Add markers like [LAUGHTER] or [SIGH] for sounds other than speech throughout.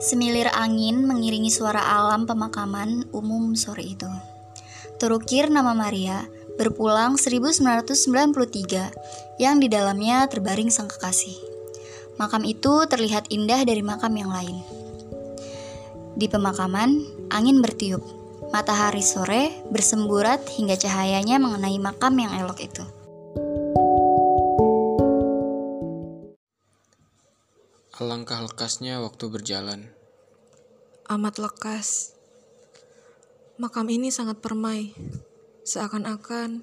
Semilir angin mengiringi suara alam pemakaman umum sore itu. Terukir nama Maria berpulang 1993 yang di dalamnya terbaring sang kekasih. Makam itu terlihat indah dari makam yang lain. Di pemakaman, angin bertiup. Matahari sore bersemburat hingga cahayanya mengenai makam yang elok itu. Alangkah lekasnya waktu berjalan. Amat lekas. Makam ini sangat permai. Seakan-akan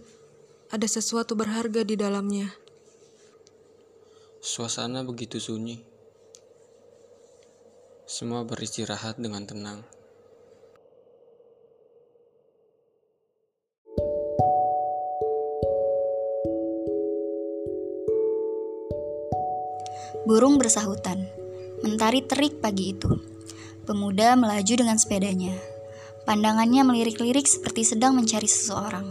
ada sesuatu berharga di dalamnya. Suasana begitu sunyi. Semua beristirahat dengan tenang. Burung bersahutan, mentari terik pagi itu. Pemuda melaju dengan sepedanya. Pandangannya melirik-lirik seperti sedang mencari seseorang.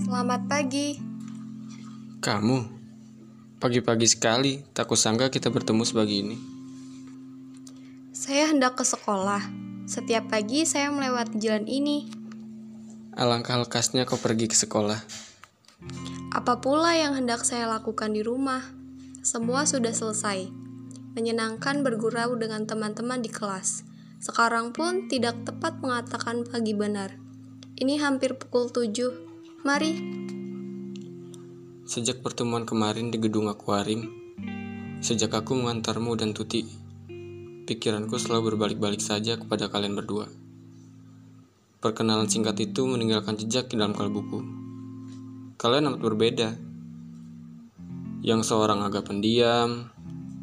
Selamat pagi. Kamu, pagi-pagi sekali, tak kusangka kita bertemu sebegini. Saya hendak ke sekolah. Setiap pagi saya melewati jalan ini. Alangkah lekasnya kau pergi ke sekolah. Apa pula yang hendak saya lakukan di rumah? Semua sudah selesai. Menyenangkan bergurau dengan teman-teman di kelas. Sekarang pun tidak tepat mengatakan pagi benar. Ini hampir pukul 7. Mari. Sejak pertemuan kemarin di gedung akuarium, sejak aku mengantarmu dan Tuti, pikiranku selalu berbalik-balik saja kepada kalian berdua. Perkenalan singkat itu meninggalkan jejak di dalam kalbuku. Kalian amat berbeda. Yang seorang agak pendiam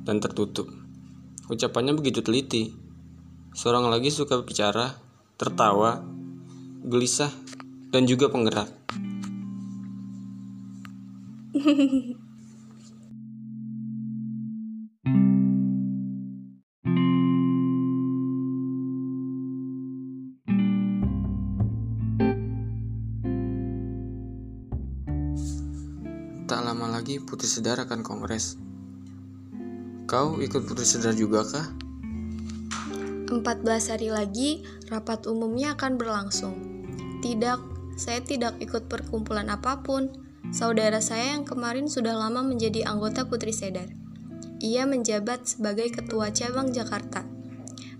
dan tertutup. Ucapannya begitu teliti. Seorang lagi suka bicara, tertawa, gelisah, dan juga penggerak. [LAUGHS] lagi Putri Sedar akan kongres. Kau ikut Putri Sedar juga kah? 14 hari lagi rapat umumnya akan berlangsung. Tidak, saya tidak ikut perkumpulan apa pun. Saudara saya yang kemarin sudah lama menjadi anggota Putri Sedar. Ia menjabat sebagai ketua cabang Jakarta.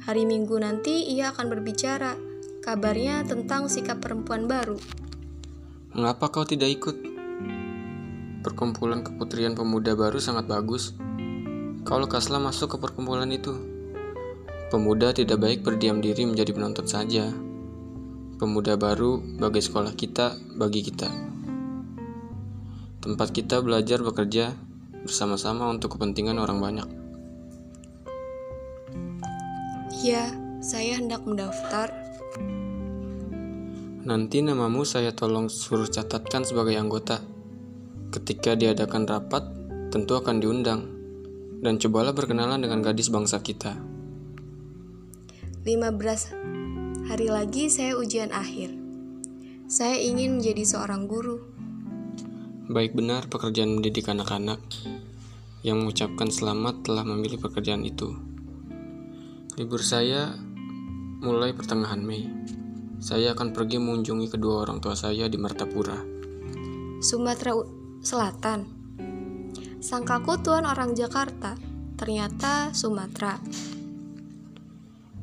Hari Minggu nanti ia akan berbicara. Kabarnya tentang sikap perempuan baru. Mengapa kau tidak ikut? Perkumpulan keputrian pemuda baru sangat bagus. Kau lekaslah masuk ke perkumpulan itu. Pemuda tidak baik berdiam diri menjadi penonton saja. Pemuda baru bagi sekolah kita, bagi kita. Tempat kita belajar bekerja bersama-sama untuk kepentingan orang banyak. Ya, saya hendak mendaftar. Nanti namamu saya tolong suruh catatkan sebagai anggota. Ketika diadakan rapat, tentu akan diundang. Dan cobalah berkenalan dengan gadis bangsa kita. 15 hari lagi saya ujian akhir. Saya ingin menjadi seorang guru. Baik benar pekerjaan mendidik anak-anak yang mengucapkan selamat telah memilih pekerjaan itu. Libur saya mulai pertengahan Mei. Saya akan pergi mengunjungi kedua orang tua saya di Martapura. Sumatera Selatan. Sangkaku tuan orang Jakarta, ternyata Sumatera.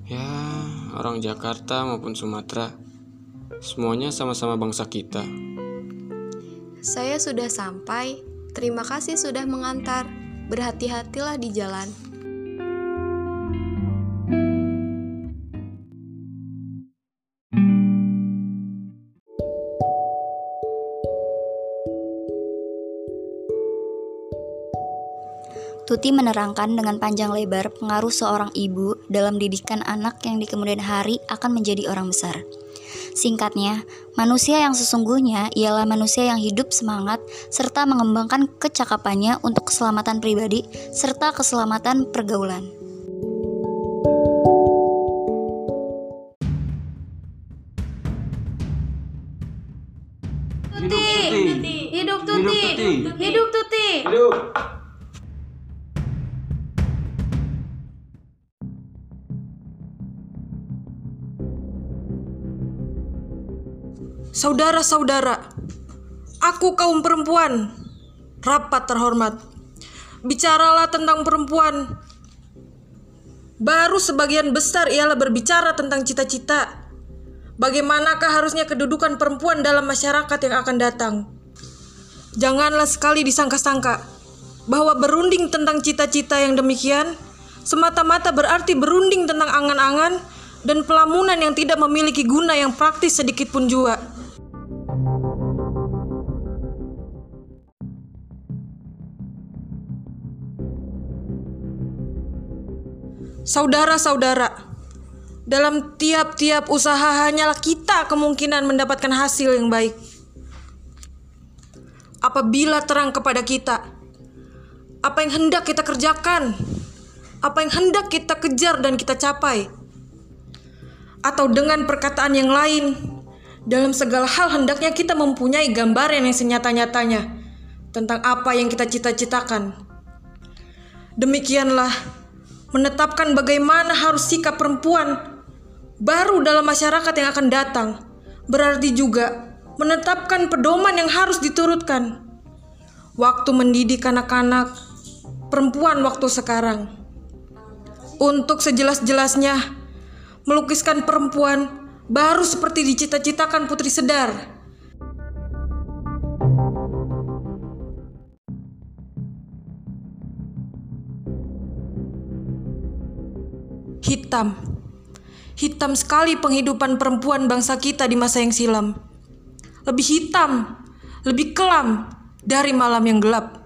Ya, orang Jakarta maupun Sumatera, semuanya sama-sama bangsa kita. Saya sudah sampai. Terima kasih sudah mengantar. Berhati-hatilah di jalan. Tuti menerangkan dengan panjang lebar pengaruh seorang ibu dalam didikan anak yang di kemudian hari akan menjadi orang besar. Singkatnya, manusia yang sesungguhnya ialah manusia yang hidup semangat serta mengembangkan kecakapannya untuk keselamatan pribadi serta keselamatan pergaulan. Tuti, hidup Tuti! Hidup Tuti! Saudara-saudara, aku kaum perempuan, rapat terhormat. Bicaralah tentang perempuan. Baru sebagian besar ialah berbicara tentang cita-cita. Bagaimanakah harusnya kedudukan perempuan dalam masyarakat yang akan datang? Janganlah sekali disangka-sangka bahwa berunding tentang cita-cita yang demikian semata-mata berarti berunding tentang angan-angan dan pelamunan yang tidak memiliki guna yang praktis sedikit pun juga. Saudara-saudara, dalam tiap-tiap usaha hanyalah kita kemungkinan mendapatkan hasil yang baik. Apabila terang kepada kita, apa yang hendak kita kerjakan, apa yang hendak kita kejar dan kita capai, atau dengan perkataan yang lain, dalam segala hal hendaknya kita mempunyai gambaran yang senyata-nyatanya tentang apa yang kita cita-citakan. Demikianlah menetapkan bagaimana harus sikap perempuan baru dalam masyarakat yang akan datang. Berarti juga menetapkan pedoman yang harus diturutkan. Waktu mendidik anak-anak perempuan waktu sekarang. Untuk sejelas-jelasnya melukiskan perempuan baru seperti dicita-citakan Putri Sedar. Hitam. Hitam sekali penghidupan perempuan bangsa kita di masa yang silam. Lebih hitam, lebih kelam dari malam yang gelap.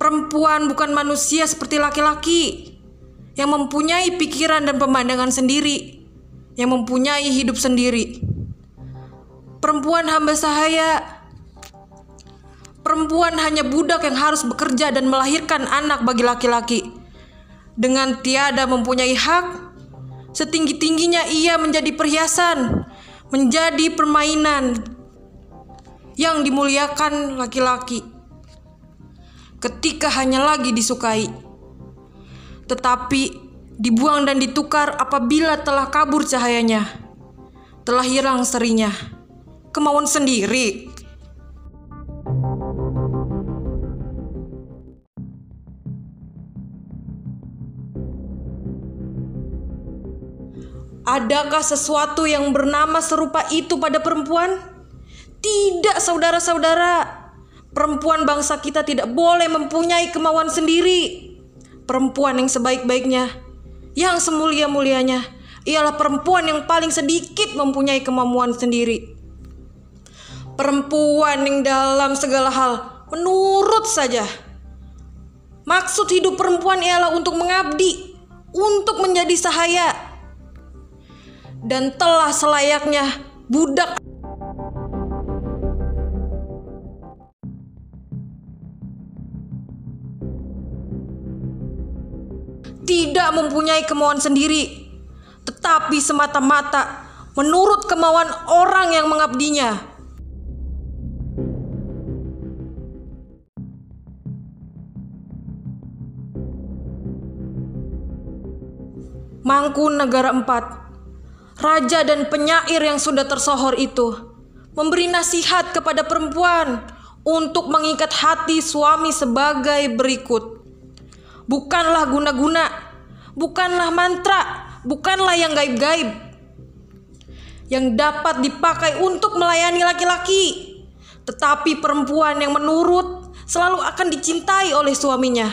Perempuan bukan manusia seperti laki-laki yang mempunyai pikiran dan pemandangan sendiri, yang mempunyai hidup sendiri. Perempuan hamba sahaya. Perempuan hanya budak yang harus bekerja dan melahirkan anak bagi laki-laki. Dengan tiada mempunyai hak, setinggi-tingginya ia menjadi perhiasan, menjadi permainan yang dimuliakan laki-laki ketika hanya lagi disukai. Tetapi dibuang dan ditukar apabila telah kabur cahayanya, telah hilang serinya. Kemauan sendiri. Adakah sesuatu yang bernama serupa itu pada perempuan? Tidak, saudara-saudara. Perempuan bangsa kita tidak boleh mempunyai kemauan sendiri. Perempuan yang sebaik-baiknya, yang semulia-mulianya, ialah perempuan yang paling sedikit mempunyai kemampuan sendiri. Perempuan yang dalam segala hal menurut saja. Maksud hidup perempuan ialah untuk mengabdi, untuk menjadi sahaya, dan telah selayaknya budak tidak mempunyai kemauan sendiri, tetapi semata-mata menurut kemauan orang yang mengabdinya. Mangku Negara Empat, raja dan penyair yang sudah tersohor itu memberi nasihat kepada perempuan untuk mengikat hati suami sebagai berikut bukanlah guna-guna, bukanlah mantra, bukanlah yang gaib-gaib yang dapat dipakai untuk melayani laki-laki, tetapi perempuan yang menurut selalu akan dicintai oleh suaminya.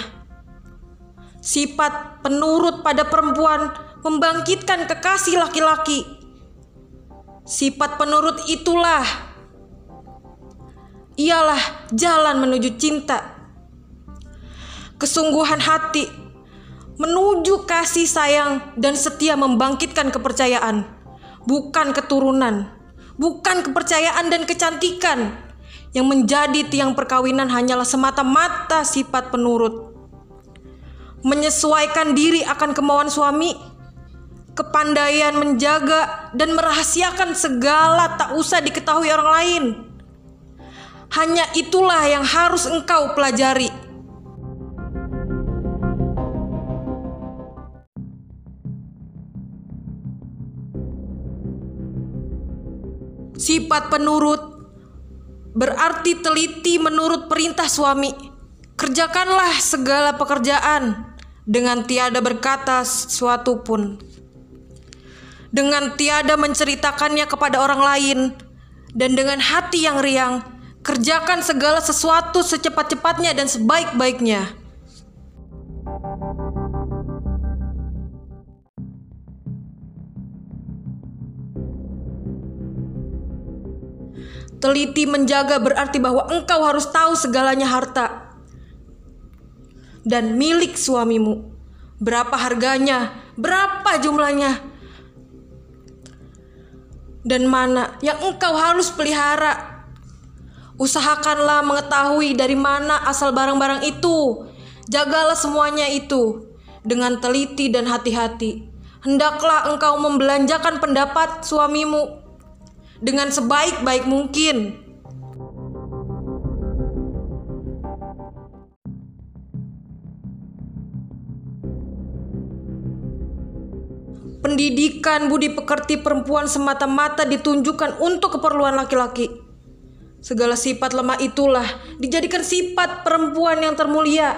Sifat penurut pada perempuan membangkitkan kekasih laki-laki. Sifat penurut itulah ialah jalan menuju cinta kesungguhan hati, menuju kasih sayang dan setia membangkitkan kepercayaan, bukan keturunan, bukan kepercayaan dan kecantikan. Yang menjadi tiang perkawinan hanyalah semata-mata sifat penurut. Menyesuaikan diri akan kemauan suami, kepandaian menjaga dan merahasiakan segala tak usah diketahui orang lain. Hanya itulah yang harus engkau pelajari. Sifat penurut berarti teliti menurut perintah suami. Kerjakanlah segala pekerjaan dengan tiada berkata sesuatu pun. Dengan tiada menceritakannya kepada orang lain dan dengan hati yang riang, kerjakan segala sesuatu secepat-cepatnya dan sebaik-baiknya. Teliti menjaga berarti bahwa engkau harus tahu segalanya harta dan milik suamimu. Berapa harganya, berapa jumlahnya, dan mana yang engkau harus pelihara. Usahakanlah mengetahui dari mana asal barang-barang itu. Jagalah semuanya itu dengan teliti dan hati-hati. Hendaklah engkau membelanjakan pendapat suamimu dengan sebaik-baik mungkin. Pendidikan budi pekerti perempuan semata-mata ditunjukkan untuk keperluan laki-laki. Segala sifat lemah itulah dijadikan sifat perempuan yang termulia.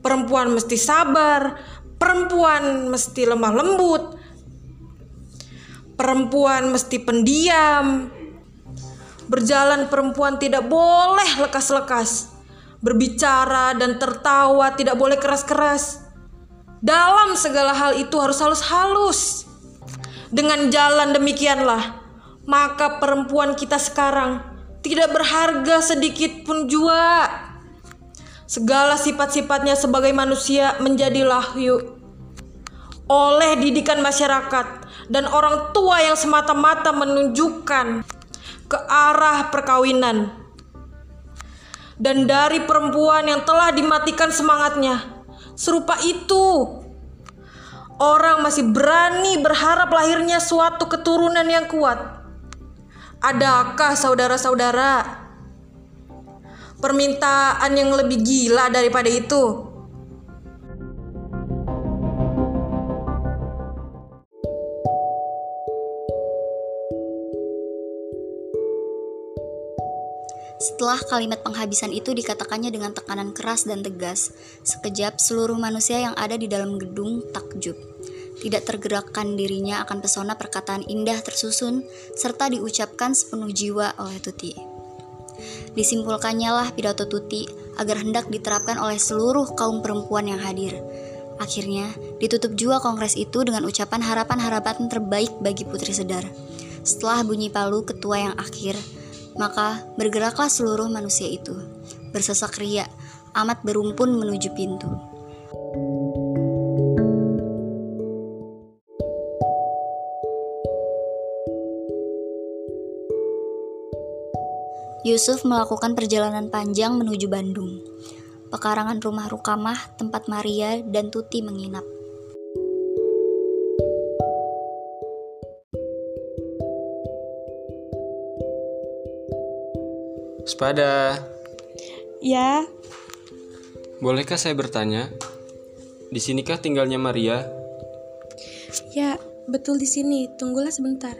Perempuan mesti sabar, perempuan mesti lemah lembut, Perempuan mesti pendiam. Berjalan perempuan tidak boleh lekas-lekas. Berbicara dan tertawa tidak boleh keras-keras. Dalam segala hal itu harus halus-halus. Dengan jalan demikianlah, maka perempuan kita sekarang tidak berharga sedikit pun jua. Segala sifat-sifatnya sebagai manusia menjadi lahyu oleh didikan masyarakat dan orang tua yang semata-mata menunjukkan ke arah perkawinan. Dan dari perempuan yang telah dimatikan semangatnya, serupa itu orang masih berani berharap lahirnya suatu keturunan yang kuat. Adakah saudara-saudara permintaan yang lebih gila daripada itu? Setelah kalimat penghabisan itu dikatakannya dengan tekanan keras dan tegas, sekejap seluruh manusia yang ada di dalam gedung takjub. Tidak tergerakkan dirinya akan pesona perkataan indah tersusun serta diucapkan sepenuh jiwa oleh Tuti. Disimpulkannya lah pidato Tuti agar hendak diterapkan oleh seluruh kaum perempuan yang hadir. Akhirnya, ditutup jua kongres itu dengan ucapan harapan-harapan terbaik bagi Putri Sedar. Setelah bunyi palu ketua yang akhir, maka bergeraklah seluruh manusia itu, bersesak ria, amat berumpun menuju pintu. Yusuf melakukan perjalanan panjang menuju Bandung. Pekarangan rumah Rukamah, tempat Maria dan Tuti menginap. Sepada. Ya, Bolehkah saya bertanya? Di sinikah tinggalnya Maria? ya, betul di sini. Tunggulah sebentar.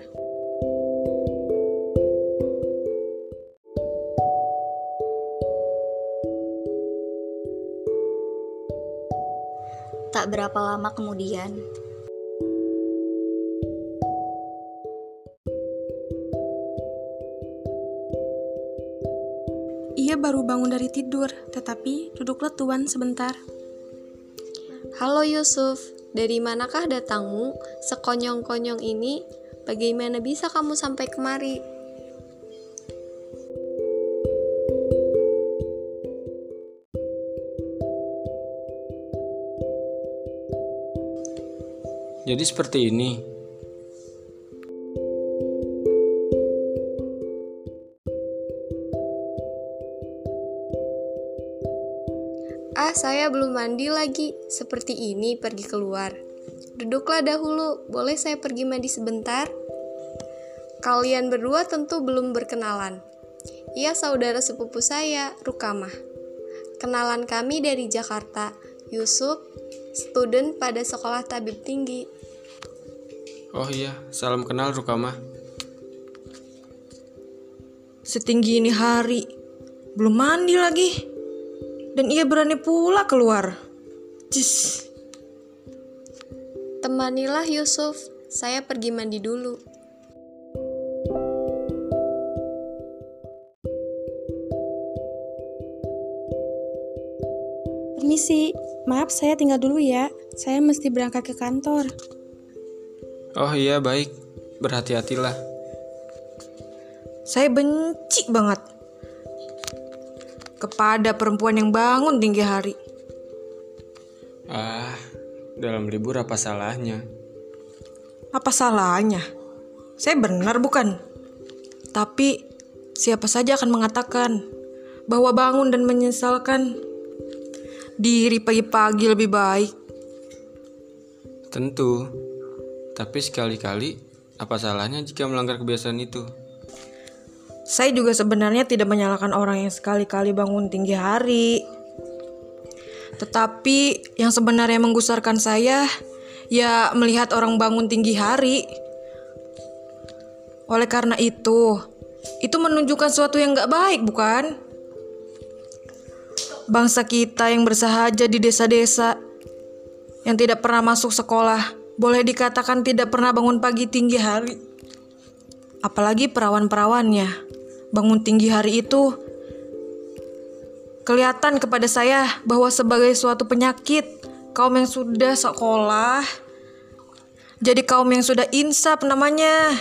Tak berapa lama kemudian, baru bangun dari tidur, tetapi duduklah tuan sebentar. Halo Yusuf, dari manakah datangmu? Sekonyong-konyong ini, bagaimana bisa kamu sampai kemari? Jadi seperti ini. Belum mandi lagi. Seperti ini pergi keluar. Duduklah dahulu, boleh saya pergi mandi sebentar? Kalian berdua tentu belum berkenalan. Ia saudara sepupu saya, Rukamah. Kenalan kami dari Jakarta, Yusuf, student pada sekolah tabib tinggi. Oh iya, salam kenal Rukamah. Setinggi ini hari, belum mandi lagi. Dan ia berani pula keluar. Cis. Temanilah Yusuf, saya pergi mandi dulu. Permisi, maaf saya tinggal dulu ya. Saya mesti berangkat ke kantor. Oh iya, baik. Berhati-hatilah. Saya benci banget kepada perempuan yang bangun tinggi hari. Ah, dalam libur apa salahnya? Apa salahnya? Saya benar bukan? Tapi siapa saja akan mengatakan bahwa bangun dan menyesalkan diri pagi-pagi lebih baik. Tentu. Tapi sekali-kali, apa salahnya jika melanggar kebiasaan itu? Saya juga sebenarnya tidak menyalahkan orang yang sekali-kali bangun tinggi hari. Tetapi yang sebenarnya menggusarkan saya ya melihat orang bangun tinggi hari. Oleh karena itu, itu menunjukkan sesuatu yang gak baik, bukan? Bangsa kita yang bersahaja di desa-desa, yang tidak pernah masuk sekolah, boleh dikatakan tidak pernah bangun pagi tinggi hari. Apalagi perawan-perawannya, bangun tinggi hari itu. Kelihatan kepada saya bahwa sebagai suatu penyakit kaum yang sudah sekolah jadi kaum yang sudah insaf namanya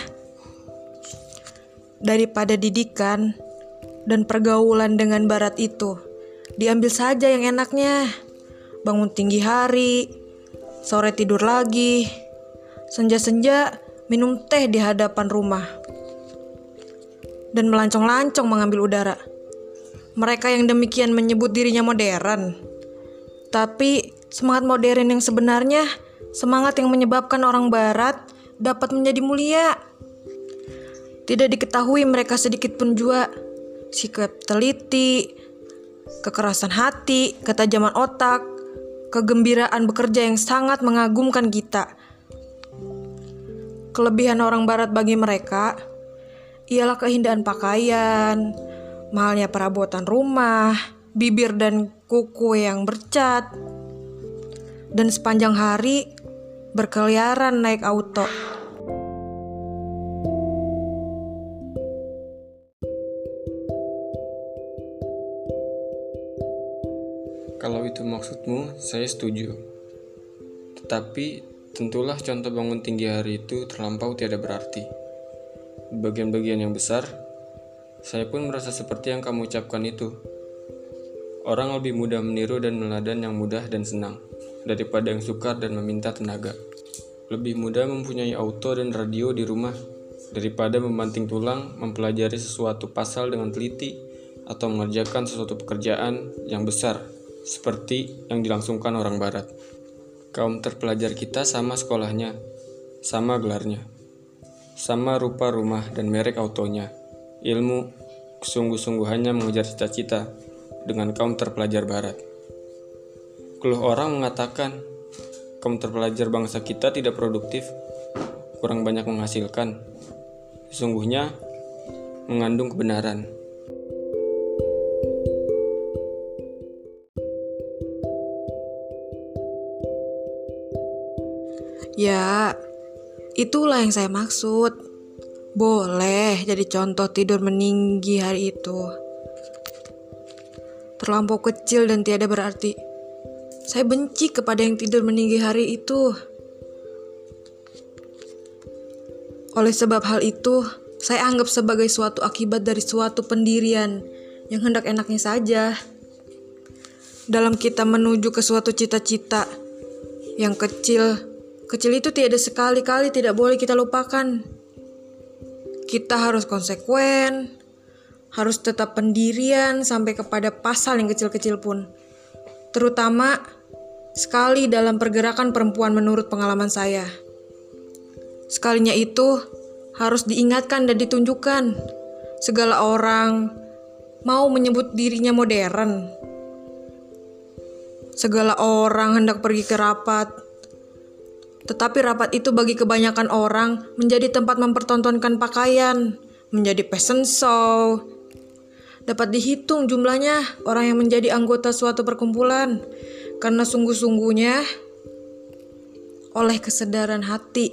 daripada didikan dan pergaulan dengan barat itu diambil saja yang enaknya. Bangun tinggi hari sore tidur lagi senja-senja minum teh di hadapan rumah dan melancong-lancong mengambil udara mereka yang demikian menyebut dirinya modern. Tapi semangat modern yang sebenarnya semangat yang menyebabkan orang barat dapat menjadi mulia. Tidak diketahui mereka sedikit pun jua sikap teliti, kekerasan hati, ketajaman otak, kegembiraan bekerja yang sangat mengagumkan kita. Kelebihan orang barat bagi mereka ialah keindahan pakaian, mahalnya perabotan rumah, bibir dan kuku yang bercat, dan sepanjang hari berkeliaran naik auto. Kalau itu maksudmu, saya setuju. Tetapi, tentulah contoh bangun tinggi hari itu terlampau tiada berarti. Bagian-bagian yang besar, saya pun merasa seperti yang kamu ucapkan itu. Orang lebih mudah meniru dan meladan yang mudah dan senang, daripada yang sukar dan meminta tenaga. Lebih mudah mempunyai auto dan radio di rumah, daripada membanting tulang mempelajari sesuatu pasal dengan teliti atau mengerjakan sesuatu pekerjaan yang besar, seperti yang dilangsungkan orang barat. Kaum terpelajar kita sama sekolahnya, sama gelarnya, sama rupa rumah dan merek autonya, ilmu kesungguh-sungguhannya mengejar cita-cita dengan kaum terpelajar barat. Keluh orang mengatakan kaum terpelajar bangsa kita tidak produktif, kurang banyak menghasilkan. Sesungguhnya mengandung kebenaran. Ya, itulah yang saya maksud. Boleh jadi contoh tidur meninggi hari itu. Terlampau kecil dan tiada berarti. Saya benci kepada yang tidur meninggi hari itu. Oleh sebab hal itu, saya anggap sebagai suatu akibat dari suatu pendirian yang hendak enaknya saja. Dalam kita menuju ke suatu cita-cita yang kecil, kecil itu tiada sekali-kali tidak boleh kita lupakan. Kita harus konsekuen, harus tetap pendirian sampai kepada pasal yang kecil-kecil pun. Terutama sekali dalam pergerakan perempuan menurut pengalaman saya. Sekalinya itu harus diingatkan dan ditunjukkan. Segala orang, mau menyebut dirinya modern. Segala orang hendak pergi ke rapat, tetapi rapat itu bagi kebanyakan orang menjadi tempat mempertontonkan pakaian, menjadi fashion show. Dapat dihitung jumlahnya orang yang menjadi anggota suatu perkumpulan karena sungguh-sungguhnya oleh kesadaran hati.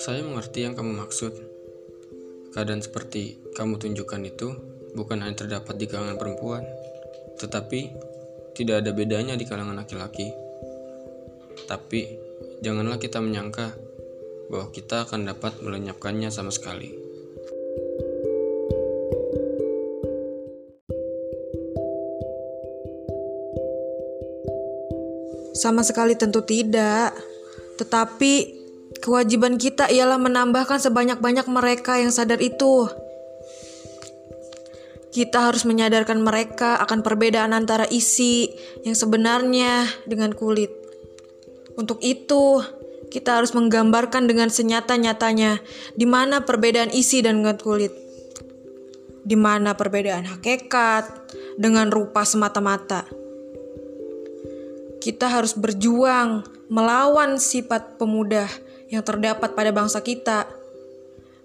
Saya mengerti yang kamu maksud. Keadaan seperti kamu tunjukkan itu bukan hanya terdapat di kalangan perempuan, tetapi tidak ada bedanya di kalangan laki-laki. Tapi janganlah kita menyangka bahwa kita akan dapat melenyapkannya sama sekali. Sama sekali tentu tidak. Tetapi kewajiban kita ialah menambahkan sebanyak-banyak mereka yang sadar itu. Kita harus menyadarkan mereka akan perbedaan antara isi yang sebenarnya dengan kulit. Untuk itu, kita harus menggambarkan dengan senyata-nyatanya di mana perbedaan isi dan dengan kulit. Di mana perbedaan hakikat dengan rupa semata-mata. Kita harus berjuang melawan sifat pemuda yang terdapat pada bangsa kita,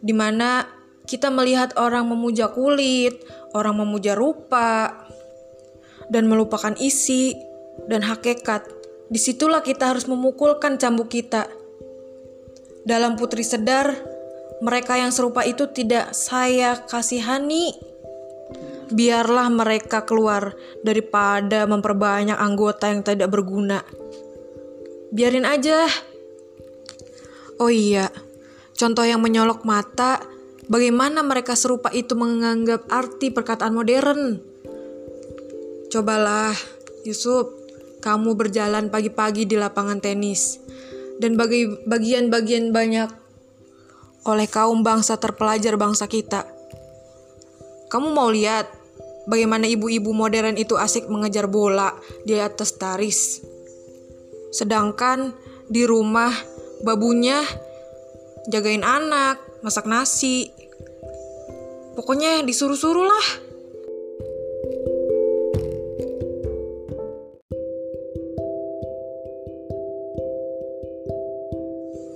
di mana kita melihat orang memuja kulit, orang memuja rupa, dan melupakan isi dan hakikat. Di situlah kita harus memukulkan cambuk kita. Dalam Putri Sedar, mereka yang serupa itu tidak saya kasihani biarlah mereka keluar daripada memperbanyak anggota yang tidak berguna. Biarin aja. Oh iya, contoh yang menyolok mata, bagaimana mereka serupa itu menganggap arti perkataan modern. Cobalah, Yusuf, kamu berjalan pagi-pagi di lapangan tenis, dan bagi bagian-bagian banyak oleh kaum bangsa terpelajar bangsa kita. Kamu mau lihat bagaimana ibu-ibu modern itu asik mengejar bola di atas taris. Sedangkan di rumah babunya jagain anak, masak nasi. Pokoknya disuruh-suruh lah.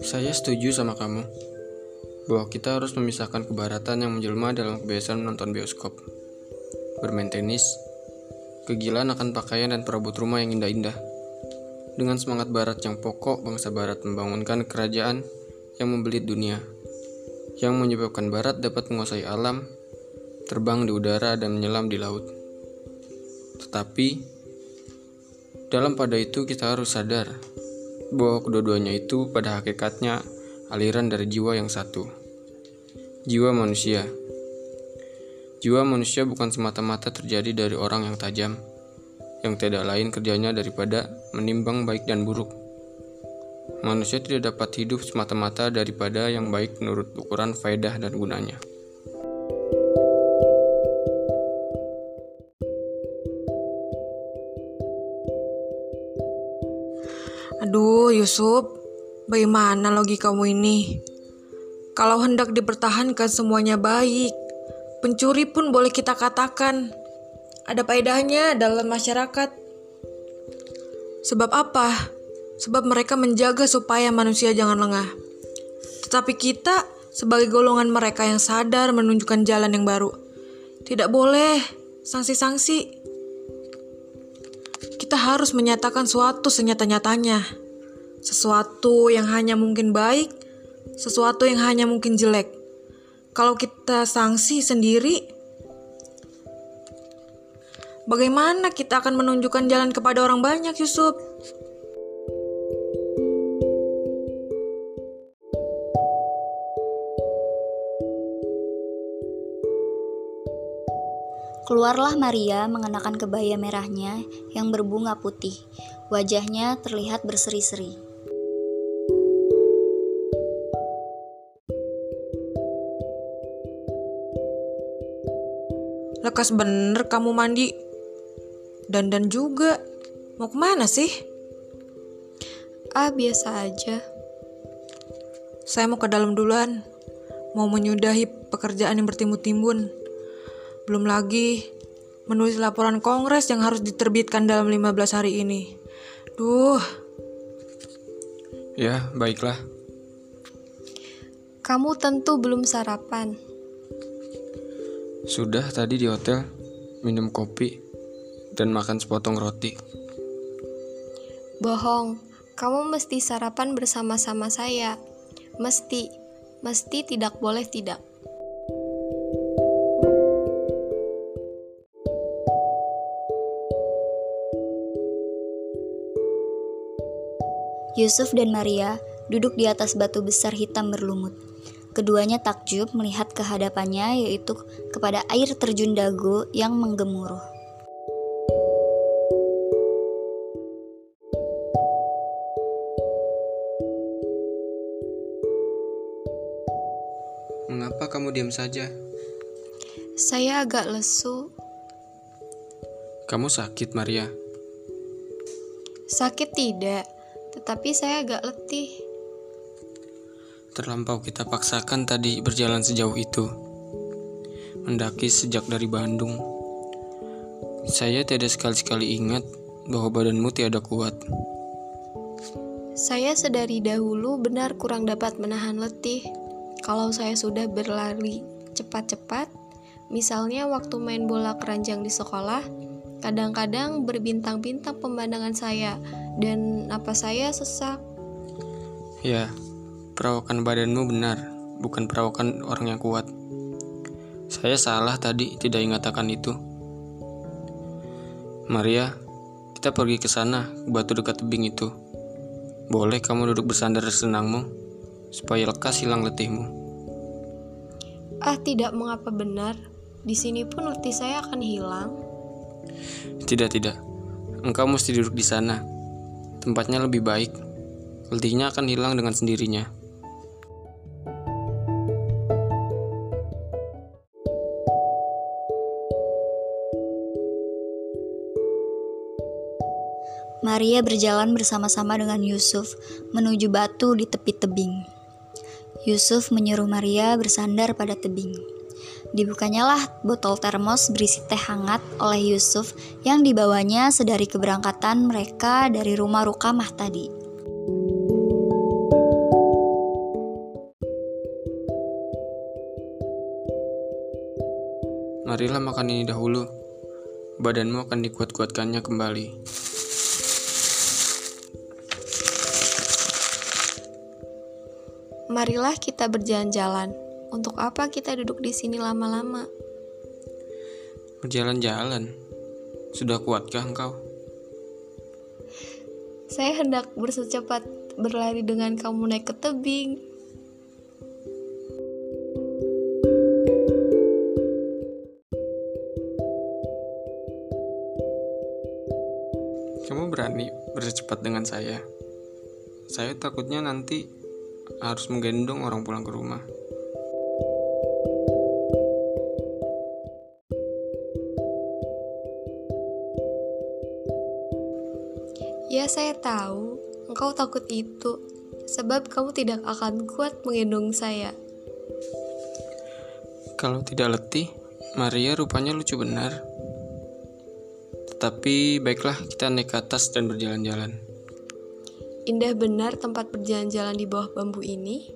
Saya setuju sama kamu bahwa kita harus memisahkan kebaratan yang menjelma dalam kebiasaan menonton bioskop bermain tenis, kegilaan akan pakaian dan perabot rumah yang indah-indah. Dengan semangat barat yang pokok, bangsa barat membangunkan kerajaan yang membelit dunia, yang menyebabkan barat dapat menguasai alam, terbang di udara dan menyelam di laut. Tetapi, dalam pada itu kita harus sadar bahwa kedua-duanya itu pada hakikatnya aliran dari jiwa yang satu. Jiwa manusia Jiwa manusia bukan semata-mata terjadi dari orang yang tajam, yang tidak lain kerjanya daripada menimbang baik dan buruk. Manusia tidak dapat hidup semata-mata daripada yang baik menurut ukuran faedah dan gunanya. Aduh, Yusuf, bagaimana logikamu ini? Kalau hendak dipertahankan semuanya baik, Pencuri pun boleh kita katakan ada faedahnya dalam masyarakat. Sebab apa? Sebab mereka menjaga supaya manusia jangan lengah. Tetapi kita sebagai golongan mereka yang sadar menunjukkan jalan yang baru. Tidak boleh sanksi-sanksi. Kita harus menyatakan suatu senyata-nyatanya. Sesuatu yang hanya mungkin baik, sesuatu yang hanya mungkin jelek kalau kita sanksi sendiri, bagaimana kita akan menunjukkan jalan kepada orang banyak, Yusuf? Keluarlah Maria mengenakan kebaya merahnya yang berbunga putih. Wajahnya terlihat berseri-seri. Lekas bener kamu mandi. Dandan juga. Mau ke mana sih? Ah, biasa aja. Saya mau ke dalam duluan. Mau menyudahi pekerjaan yang bertimbun-timbun. Belum lagi menulis laporan kongres yang harus diterbitkan dalam 15 hari ini. Duh, Ya, baiklah. Kamu tentu belum sarapan. Sudah tadi di hotel, minum kopi, dan makan sepotong roti. Bohong, kamu mesti sarapan bersama-sama saya. Mesti, mesti tidak boleh tidak. Yusuf dan Maria duduk di atas batu besar hitam berlumut. Keduanya takjub melihat kehadapannya yaitu kepada air terjun Dago yang menggemuruh. Kamu diam saja? Saya agak lesu. Kamu sakit, Maria. Sakit tidak, tetapi saya agak letih. Terlampau kita paksakan tadi berjalan sejauh itu. Mendaki sejak dari Bandung. Saya tidak sekali-sekali ingat bahwa badanmu tiada kuat. Saya sedari dahulu benar kurang dapat menahan letih. Kalau saya sudah berlari cepat-cepat, misalnya waktu main bola keranjang di sekolah, kadang-kadang berbintang-bintang pemandangan saya dan apa saya sesak. Ya, perawakan badanmu benar, bukan perawakan orang yang kuat. Saya salah tadi tidak mengatakan itu. Maria, kita pergi ke sana, batu dekat tebing itu. Boleh kamu duduk bersandar senangmu, supaya lekas hilang letihmu. Ah, tidak mengapa benar. Di sini pun letih saya akan hilang. Tidak, tidak. Engkau mesti duduk di sana. Tempatnya lebih baik. Letihnya akan hilang dengan sendirinya. Maria berjalan bersama-sama dengan Yusuf menuju batu di tepi tebing. Yusuf menyuruh Maria bersandar pada tebing. Dibukanyalah botol termos berisi teh hangat oleh Yusuf yang dibawanya sedari keberangkatan mereka dari rumah Rukamah tadi. Marilah makan ini dahulu. Badanmu akan dikuat-kuatkannya kembali. Marilah kita berjalan-jalan. Untuk apa kita duduk di sini lama-lama? Berjalan-jalan. Sudah kuatkah engkau? Saya hendak bersecepat berlari dengan kamu naik ke tebing. Kamu berani bercepat dengan saya? Saya takutnya nanti harus menggendong orang pulang ke rumah. Ya, saya tahu. Engkau takut itu. Sebab kamu tidak akan kuat menggendong saya. Kalau tidak letih, Maria rupanya lucu benar. Tetapi baiklah kita naik ke atas dan berjalan-jalan. Indah benar tempat berjalan-jalan di bawah bambu ini.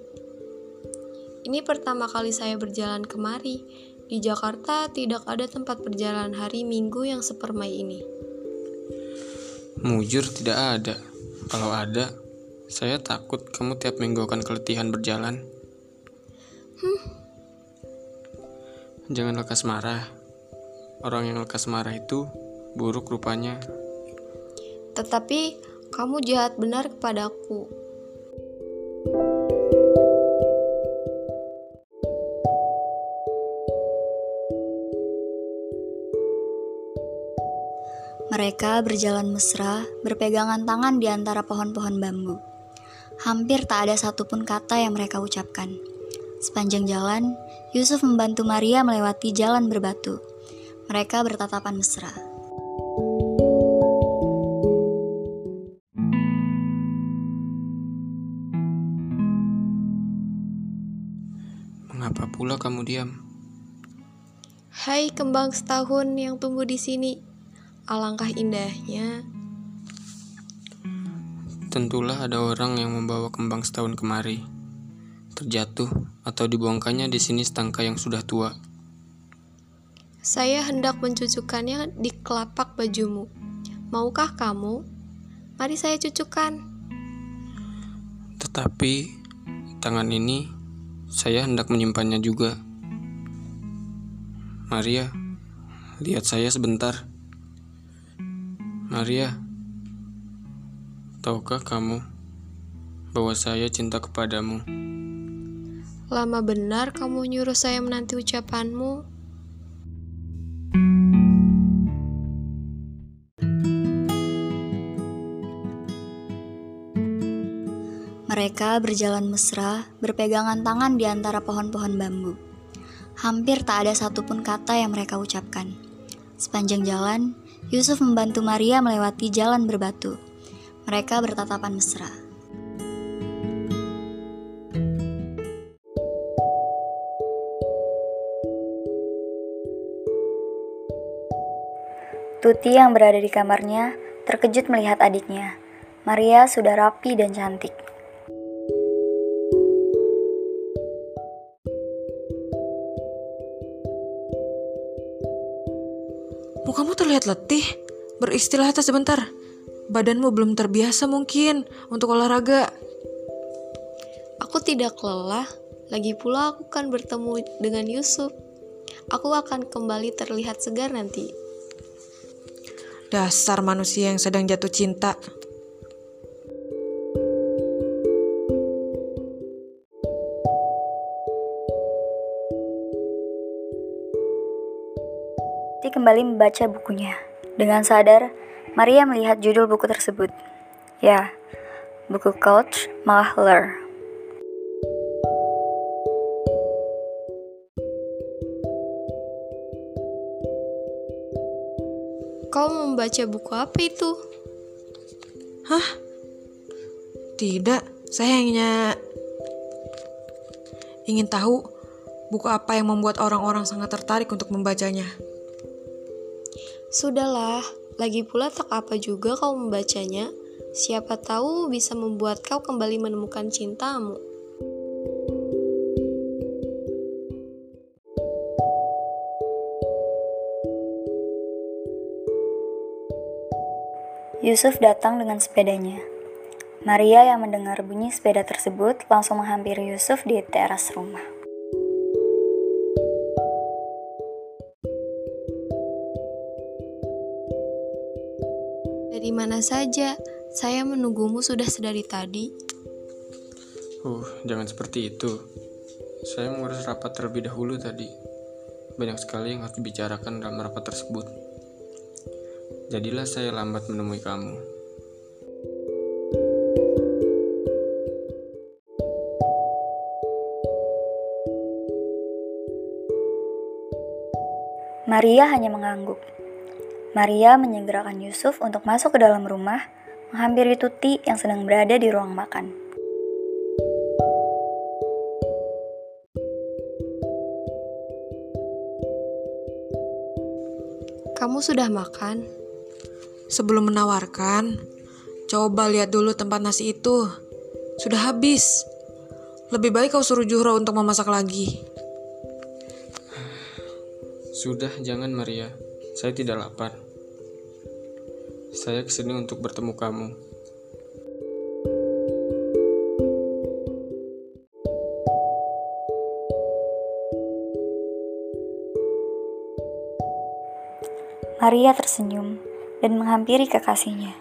Ini pertama kali saya berjalan kemari. Di Jakarta tidak ada tempat berjalan hari Minggu yang sepermai ini. Mujur tidak ada. Kalau ada, saya takut kamu tiap minggu akan keletihan berjalan. Jangan lekas marah. Orang yang lekas marah itu buruk rupanya. Tetapi kamu jahat benar kepadaku. Mereka berjalan mesra, berpegangan tangan di antara pohon-pohon bambu. Hampir tak ada satupun kata yang mereka ucapkan. Sepanjang jalan, Yusuf membantu Maria melewati jalan berbatu. Mereka bertatapan mesra. Pula kamu diam? Hai kembang setahun yang tumbuh di sini. Alangkah indahnya. Tentulah ada orang yang membawa kembang setahun kemari. Terjatuh atau dibuangkannya di sini setangka yang sudah tua. Saya hendak mencucukkannya di kelapak bajumu. Maukah kamu? Mari saya cucukkan. Tetapi tangan ini saya hendak menyimpannya juga. Maria, lihat saya sebentar. Maria, tahukah kamu bahwa saya cinta kepadamu? Lama benar kamu nyuruh saya menanti ucapanmu. Mereka berjalan mesra, berpegangan tangan di antara pohon-pohon bambu. Hampir tak ada satupun kata yang mereka ucapkan. Sepanjang jalan, Yusuf membantu Maria melewati jalan berbatu. Mereka bertatapan mesra. Tuti yang berada di kamarnya terkejut melihat adiknya. Maria sudah rapi dan cantik. Terlihat letih. Beristirahat sebentar. Badanmu belum terbiasa mungkin untuk olahraga. Aku tidak lelah. Lagi pula aku kan bertemu dengan Yusuf. Aku akan kembali terlihat segar nanti. Dasar manusia yang sedang jatuh cinta. Kembali membaca bukunya. Dengan sadar, Maria melihat judul buku tersebut. Ya, buku Coach Mahler. Kau membaca buku apa itu? Hah? Tidak, saya hanya ingin tahu buku apa yang membuat orang-orang sangat tertarik untuk membacanya. Sudahlah, lagi pula tak apa juga kau membacanya. Siapa tahu bisa membuat kau kembali menemukan cintamu. Yusuf datang dengan sepedanya. Maria yang mendengar bunyi sepeda tersebut langsung menghampiri Yusuf di teras rumah. Mana saja? Saya menunggumu sudah sedari tadi. Uh, jangan seperti itu. Saya mengurus rapat terlebih dahulu tadi. Banyak sekali yang harus dibicarakan dalam rapat tersebut. Jadilah saya lambat menemui kamu. Maria hanya mengangguk. Maria menyegerakan Yusuf untuk masuk ke dalam rumah, menghampiri Tuti yang sedang berada di ruang makan. Kamu sudah makan? Sebelum menawarkan, coba lihat dulu tempat nasi itu. Sudah habis. Lebih baik kau suruh Juhro untuk memasak lagi. Sudah, jangan Maria. Saya tidak lapar. Saya ke sini untuk bertemu kamu. Maria tersenyum dan menghampiri kekasihnya.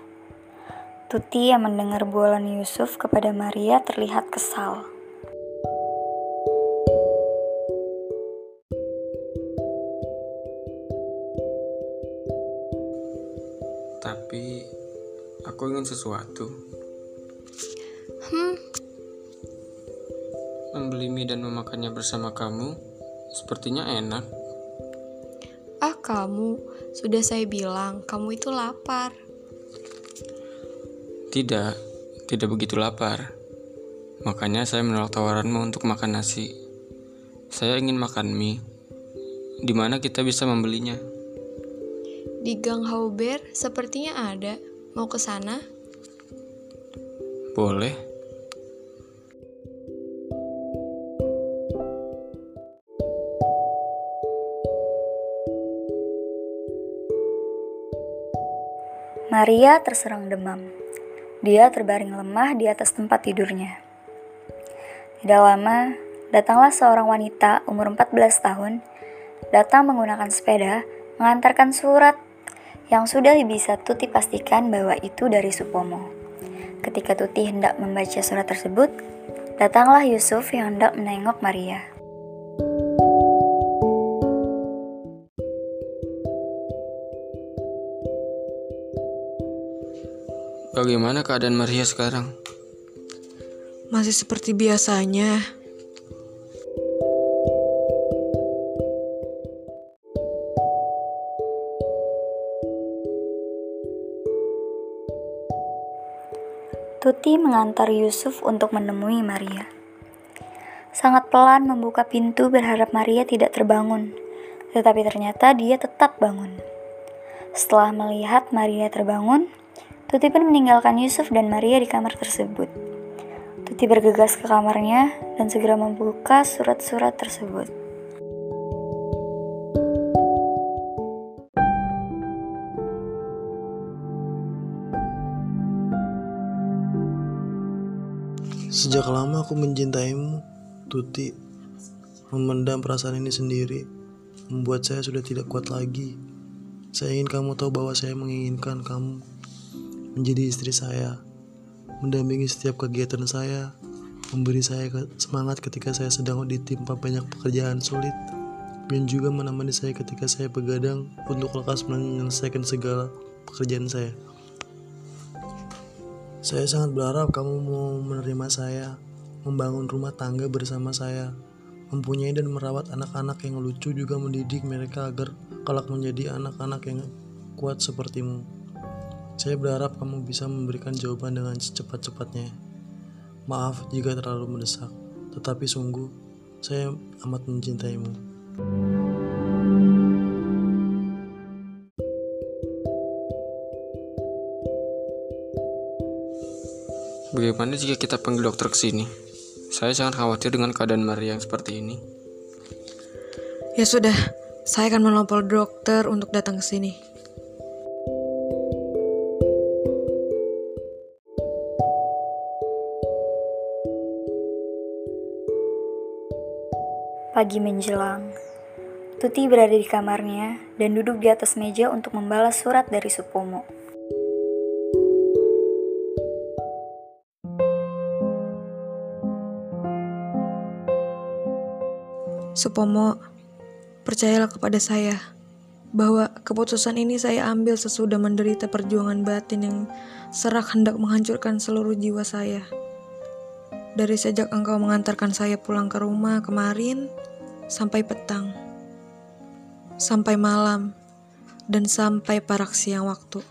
Tuti yang mendengar bualan Yusuf kepada Maria terlihat kesal. Sesuatu. Hmm, Membeli mie dan memakannya bersama kamu sepertinya enak. ah kamu, sudah saya bilang kamu itu lapar. Tidak, tidak begitu lapar. Makanya saya menolak tawaranmu untuk makan nasi. Saya ingin makan mie. Di mana kita bisa membelinya? Di Gang Hauber sepertinya ada. Mau ke sana? Boleh. Maria terserang demam. Dia terbaring lemah di atas tempat tidurnya. Tidak lama, datanglah seorang wanita umur 14 tahun, datang menggunakan sepeda, mengantarkan surat yang sudah bisa Tuti pastikan bahwa itu dari Supomo. Ketika Tuti hendak membaca surat tersebut, datanglah Yusuf yang hendak menengok Maria. Bagaimana keadaan Maria sekarang? Masih seperti biasanya. Tuti mengantar Yusuf untuk menemui Maria. Sangat pelan membuka pintu berharap Maria tidak terbangun, tetapi ternyata dia tetap bangun. Setelah melihat Maria terbangun, Tuti pun meninggalkan Yusuf dan Maria di kamar tersebut. Tuti bergegas ke kamarnya dan segera membuka surat-surat tersebut. Sejak lama aku mencintaimu, Tuti. Memendam perasaan ini sendiri membuat saya sudah tidak kuat lagi. Saya ingin kamu tahu bahwa saya menginginkan kamu menjadi istri saya, mendampingi setiap kegiatan saya, memberi saya semangat ketika saya sedang ditimpa banyak pekerjaan sulit, dan juga menemani saya ketika saya begadang untuk lekas menyelesaikan segala pekerjaan saya. Saya sangat berharap kamu mau menerima saya, membangun rumah tangga bersama saya, mempunyai dan merawat anak-anak yang lucu juga mendidik mereka agar kelak menjadi anak-anak yang kuat sepertimu. Saya berharap kamu bisa memberikan jawaban dengan secepat-cepatnya. Maaf jika terlalu mendesak, tetapi sungguh saya amat mencintaimu. Bagaimana jika kita panggil dokter ke sini? Saya sangat khawatir dengan keadaan Maria yang seperti ini. Ya sudah, saya akan melopol dokter untuk datang ke sini. Pagi menjelang, Tuti berada di kamarnya dan duduk di atas meja untuk membalas surat dari Supomo. Supomo, percayalah kepada saya bahwa keputusan ini saya ambil sesudah menderita perjuangan batin yang serak hendak menghancurkan seluruh jiwa saya. Dari sejak engkau mengantarkan saya pulang ke rumah kemarin sampai petang, sampai malam, dan sampai parak siang waktu.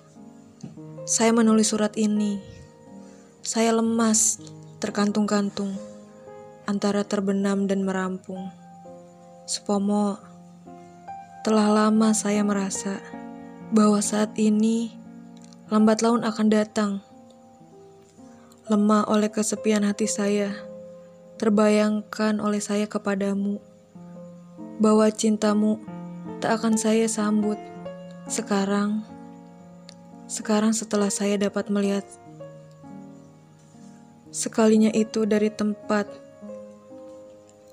Saya menulis surat ini. Saya lemas, terkantung-kantung, antara terbenam dan merampung. Supomo, telah lama saya merasa bahwa saat ini lambat laun akan datang. Lemah oleh kesepian hati saya, terbayangkan oleh saya kepadamu bahwa cintamu tak akan saya sambut sekarang. Sekarang setelah saya dapat melihat sekalinya itu dari tempat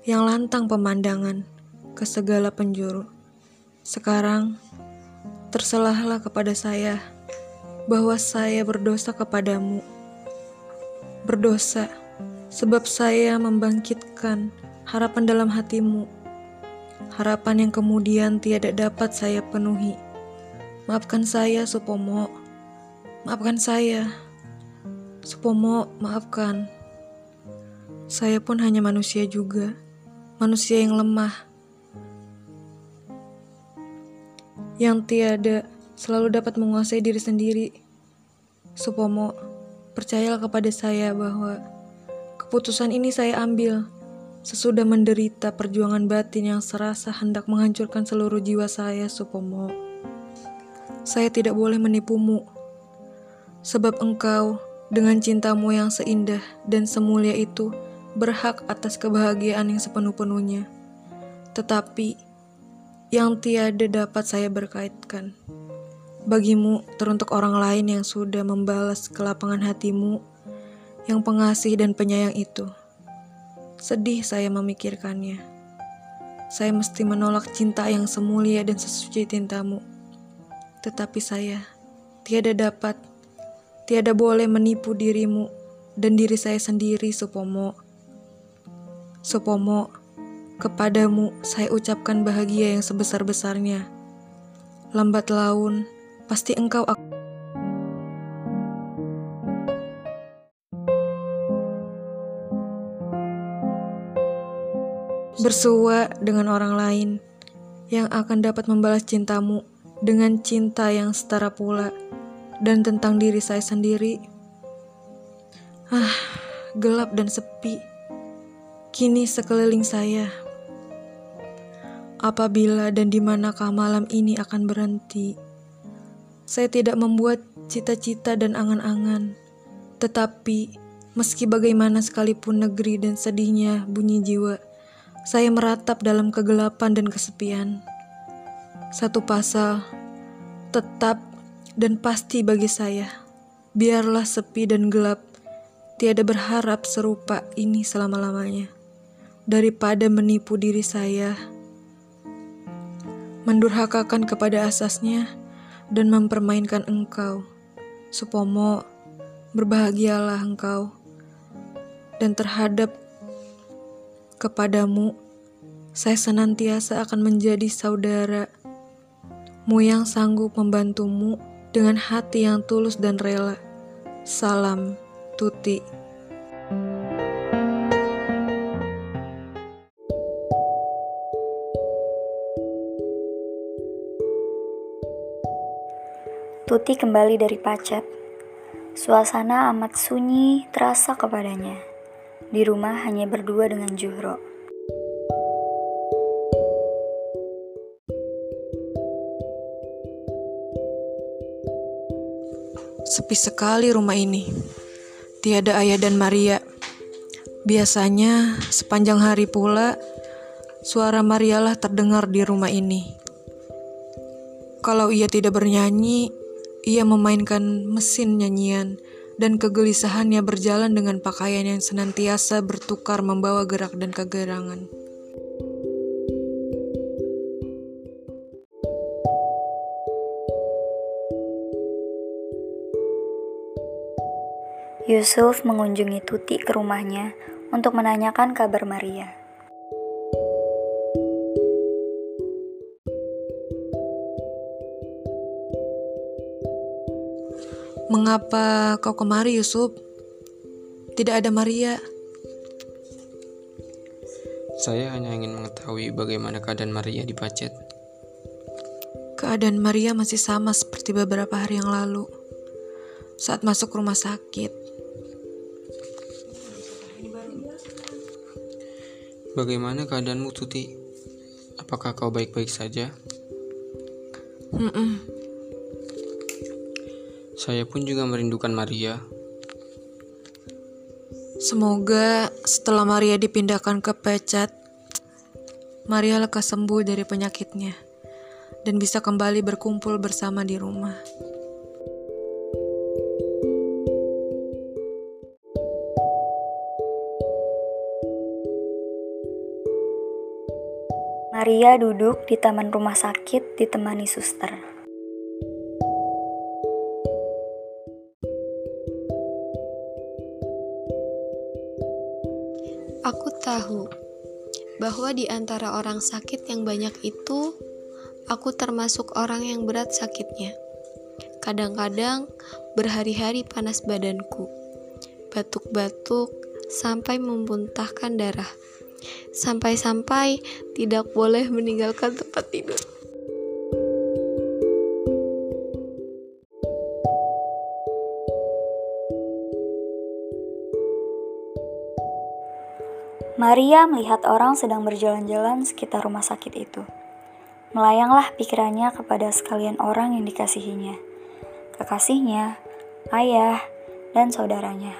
yang lantang pemandangan ke segala penjuru. Sekarang, terselahlah kepada saya bahwa saya berdosa kepadamu. Berdosa sebab saya membangkitkan harapan dalam hatimu. Harapan yang kemudian tiada dapat saya penuhi. Maafkan saya, Supomo. Maafkan saya. Supomo, maafkan. Saya pun hanya manusia juga. Manusia yang lemah yang tiada selalu dapat menguasai diri sendiri. Supomo, percayalah kepada saya bahwa keputusan ini saya ambil Sesudah menderita perjuangan batin yang serasa hendak menghancurkan seluruh jiwa saya, Supomo. Saya tidak boleh menipumu. Sebab engkau, dengan cintamu yang seindah dan semulia itu, berhak atas kebahagiaan yang sepenuh-penuhnya. Tetapi, yang tiada dapat saya berkaitkan. Bagimu, teruntuk orang lain yang sudah membalas kelapangan hatimu, yang pengasih dan penyayang itu. Sedih saya memikirkannya. Saya mesti menolak cinta yang semulia dan sesuci cintamu. Tetapi saya tiada dapat, tiada boleh menipu dirimu dan diri saya sendiri, Supomo. Supomo, kepadamu saya ucapkan bahagia yang sebesar-besarnya. Lambat laun, pasti engkau akan bersua dengan orang lain yang akan dapat membalas cintamu dengan cinta yang setara pula dan tentang diri saya sendiri. Ah, gelap dan sepi. Kini sekeliling saya. Apabila dan di manakah malam ini akan berhenti? Saya tidak membuat cita-cita dan angan-angan. Tetapi, meski bagaimana sekalipun negeri dan sedihnya bunyi jiwa, saya meratap dalam kegelapan dan kesepian. Satu pasal tetap dan pasti bagi saya. Biarlah sepi dan gelap, tiada berharap serupa ini selama-lamanya. Daripada menipu diri saya, mendurhakakan kepada asasnya, dan mempermainkan engkau. Supomo, berbahagialah engkau. Dan terhadap Kepadamu, saya senantiasa akan menjadi saudara mu yang sanggup membantumu dengan hati yang tulus dan rela. Salam, Tuti. Tuti kembali dari pacet. Suasana amat sunyi terasa kepadanya. Di rumah hanya berdua dengan Juhro. Sepi sekali rumah ini. Tiada ayah dan Maria. Biasanya sepanjang hari pula suara Maria lah terdengar di rumah ini. Kalau ia tidak bernyanyi, ia memainkan mesin nyanyian dan kegelisahannya berjalan dengan pakaian yang senantiasa bertukar membawa gerak dan kegerangan. Yusuf mengunjungi Tuti ke rumahnya untuk menanyakan kabar Maria. Mengapa kau kemari, Yusuf? Tidak ada Maria. Saya hanya ingin mengetahui bagaimana keadaan Maria di Pacet. Keadaan Maria masih sama seperti beberapa hari yang lalu. Saat masuk rumah sakit. Bagaimana keadaanmu, Tuti? Apakah kau baik-baik saja? Mm-mm. Saya pun juga merindukan Maria. Semoga setelah Maria dipindahkan ke Pecat, Maria lekas sembuh dari penyakitnya dan bisa kembali berkumpul bersama di rumah. Maria duduk di taman rumah sakit ditemani suster. Tahu bahwa di antara orang sakit yang banyak itu, aku termasuk orang yang berat sakitnya. Kadang-kadang berhari-hari panas badanku, batuk-batuk sampai memuntahkan darah, sampai-sampai tidak boleh meninggalkan tempat tidur. Maria melihat orang sedang berjalan-jalan sekitar rumah sakit itu. Melayanglah pikirannya kepada sekalian orang yang dikasihinya, kekasihnya, ayah, dan saudaranya.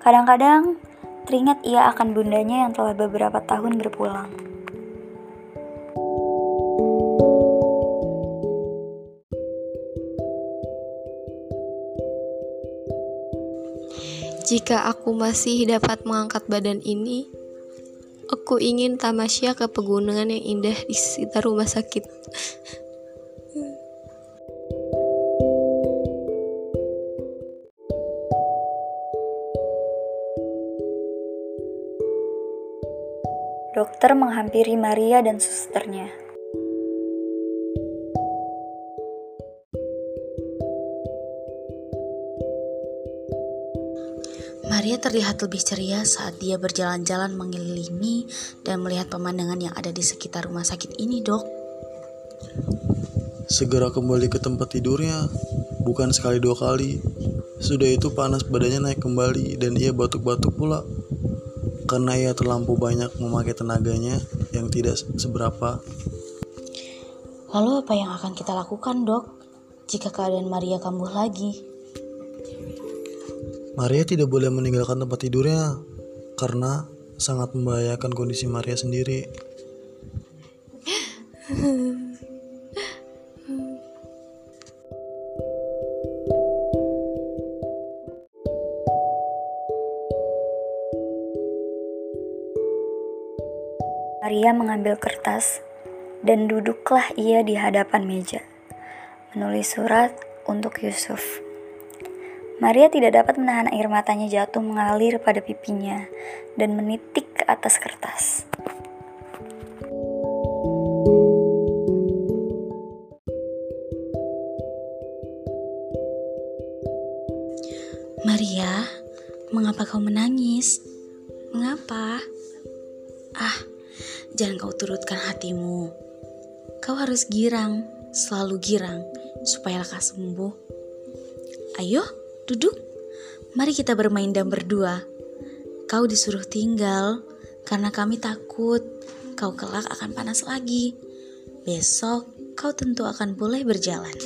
Kadang-kadang teringat ia akan bundanya yang telah beberapa tahun berpulang. Jika aku masih dapat mengangkat badan ini, aku ingin tamasya ke pegunungan yang indah di sekitar rumah sakit. Dokter menghampiri Maria dan susternya. Maria terlihat lebih ceria saat dia berjalan-jalan mengelilingi dan melihat pemandangan yang ada di sekitar rumah sakit ini, dok. Segera kembali ke tempat tidurnya, bukan sekali dua kali. Sudah itu panas badannya naik kembali dan ia batuk-batuk pula. Karena ia terlampau banyak memakai tenaganya yang tidak seberapa. Lalu apa yang akan kita lakukan, dok? Jika keadaan Maria kambuh lagi. Maria tidak boleh meninggalkan tempat tidurnya karena sangat membahayakan kondisi Maria sendiri. Maria mengambil kertas dan duduklah ia di hadapan meja. Menulis surat untuk Yusuf. Maria tidak dapat menahan air matanya jatuh mengalir pada pipinya dan menitik ke atas kertas. Maria, mengapa kau menangis? Mengapa? Ah, jangan kau turutkan hatimu. Kau harus girang, selalu girang, supaya lekas sembuh. Ayo, duduk. Mari kita bermain dam berdua. Kau disuruh tinggal karena kami takut kau kelak akan panas lagi. Besok kau tentu akan boleh berjalan.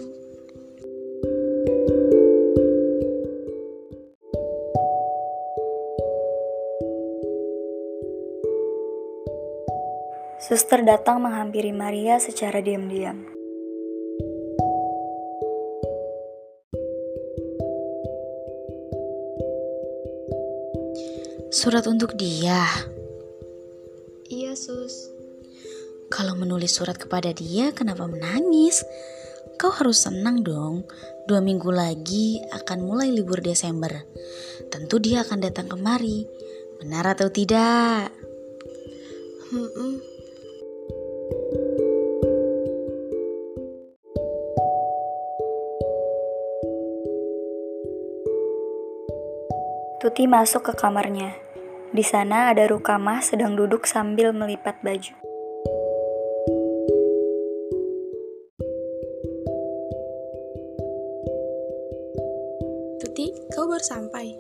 Suster datang menghampiri Maria secara diam-diam. Surat untuk dia. Iya, Sus. Kalau menulis surat kepada dia, kenapa menangis? Kau harus senang dong. Dua minggu lagi akan mulai libur Desember. Tentu dia akan datang kemari. Benar atau tidak? Hmm, Tuti masuk ke kamarnya. Di sana ada Rukamah sedang duduk sambil melipat baju. Tuti, kau baru sampai.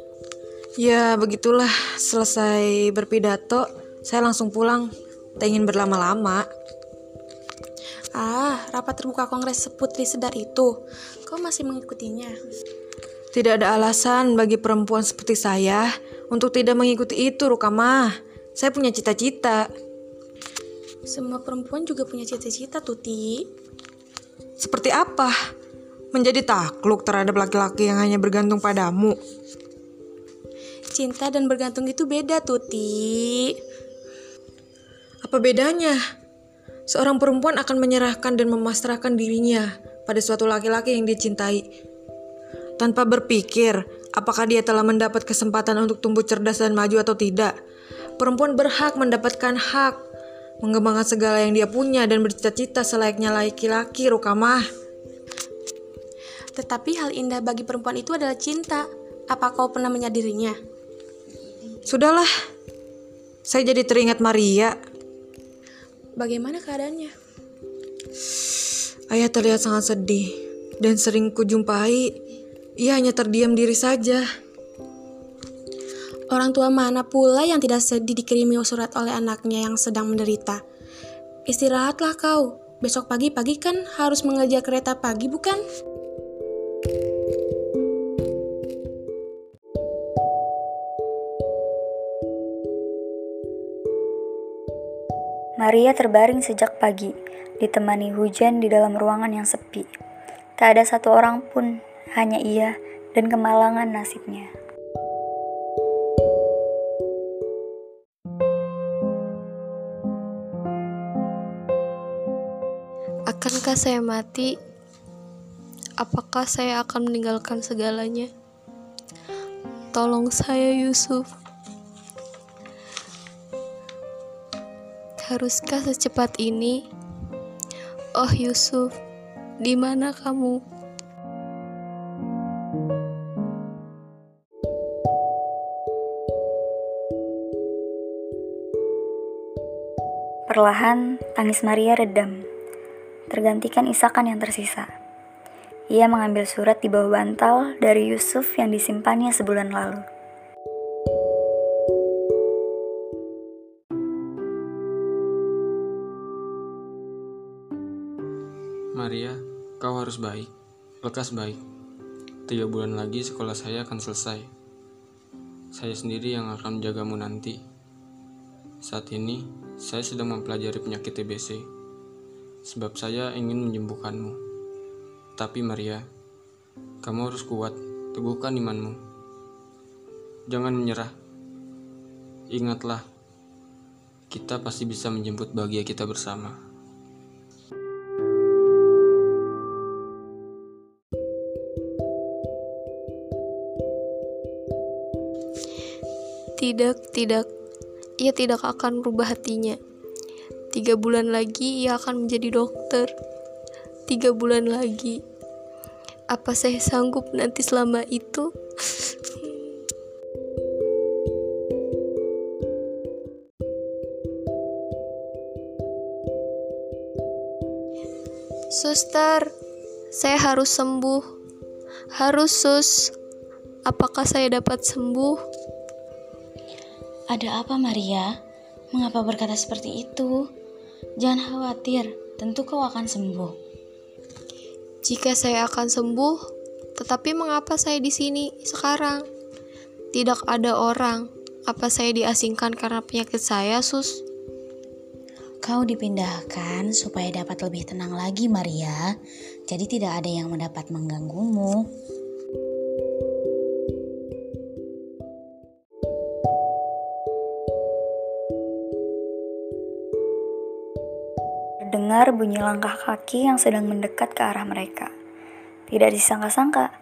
Ya, begitulah. Selesai berpidato, saya langsung pulang. Tak ingin berlama-lama. Ah, rapat terbuka Kongres Putri Sedar itu. Kau masih mengikutinya? Tidak ada alasan bagi perempuan seperti saya untuk tidak mengikuti itu, Rukamah. Saya punya cita-cita. Semua perempuan juga punya cita-cita, Tuti. Seperti apa? Menjadi takluk terhadap laki-laki yang hanya bergantung padamu. Cinta dan bergantung itu beda, Tuti. Apa bedanya? Seorang perempuan akan menyerahkan dan memasrahkan dirinya pada suatu laki-laki yang dicintai. Tanpa berpikir apakah dia telah mendapat kesempatan untuk tumbuh cerdas dan maju atau tidak. Perempuan berhak mendapatkan hak mengembangkan segala yang dia punya dan bercita-cita selayaknya laki-laki, Rukamah. Tetapi hal indah bagi perempuan itu adalah cinta. Apa kau pernah menyadarinya? Sudahlah, saya jadi teringat Maria. Bagaimana keadaannya? Ayah terlihat sangat sedih dan sering kujumpai ia hanya terdiam diri saja. Orang tua mana pula yang tidak sedih dikirimi surat oleh anaknya yang sedang menderita? Istirahatlah kau. Besok pagi-pagi kan harus mengejar kereta pagi, bukan? Maria terbaring sejak pagi, ditemani hujan di dalam ruangan yang sepi. Tak ada satu orang pun, hanya ia dan kemalangan nasibnya. Akankah saya mati? Apakah saya akan meninggalkan segalanya? Tolong saya, Yusuf. Haruskah secepat ini? Oh, Yusuf, di mana kamu? Perlahan, tangis Maria redam, tergantikan isakan yang tersisa. Ia mengambil surat di bawah bantal dari Yusuf yang disimpannya sebulan lalu. Maria, kau harus baik, lekas baik. Tiga bulan lagi sekolah saya akan selesai. Saya sendiri yang akan menjagamu nanti. Saat ini, saya sedang mempelajari penyakit TBC. Sebab saya ingin menyembuhkanmu. Tapi Maria, kamu harus kuat, teguhkan imanmu. Jangan menyerah. Ingatlah, kita pasti bisa menjemput bahagia kita bersama. Tidak, tidak. Ia tidak akan berubah hatinya. Tiga bulan lagi ia akan menjadi dokter. Tiga bulan lagi. Apa saya sanggup nanti selama itu? [LAUGHS] Suster, saya harus sembuh. Harus, Sus. Apakah saya dapat sembuh? Ada apa Maria? Mengapa berkata seperti itu? Jangan khawatir, tentu kau akan sembuh. Jika saya akan sembuh, tetapi mengapa saya di sini sekarang? Tidak ada orang. Apa saya diasingkan karena penyakit saya, Sus? Kau dipindahkan supaya dapat lebih tenang lagi, Maria. Jadi tidak ada yang mendapat mengganggumu. Dengar bunyi langkah kaki yang sedang mendekat ke arah mereka. Tidak disangka-sangka,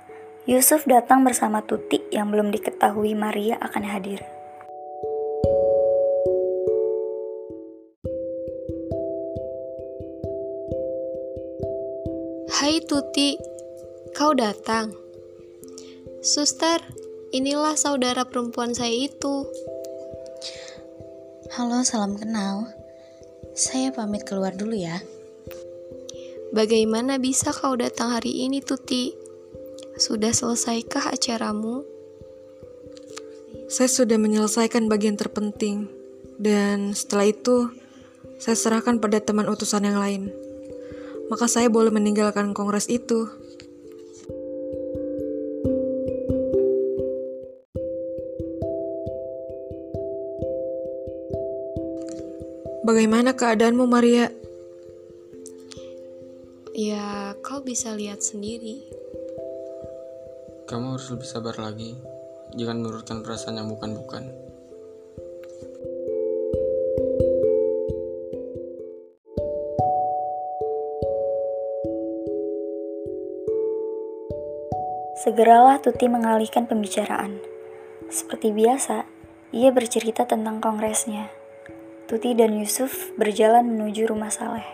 Yusuf datang bersama Tuti yang belum diketahui Maria akan hadir. Hai Tuti, kau datang. Suster, inilah saudara perempuan saya itu. Halo, salam kenal. Saya pamit keluar dulu ya. Bagaimana bisa kau datang hari ini, Tuti? Sudah selesaikah acaramu? Saya sudah menyelesaikan bagian terpenting, dan setelah itu saya serahkan pada teman utusan yang lain. Maka saya boleh meninggalkan kongres itu. Bagaimana keadaanmu, Maria? Ya, kau bisa lihat sendiri. Kamu harus lebih sabar lagi. Jangan menurutkan perasaan yang bukan-bukan. Segeralah Tuti mengalihkan pembicaraan. Seperti biasa, ia bercerita tentang kongresnya. Tuti dan Yusuf berjalan menuju rumah Saleh.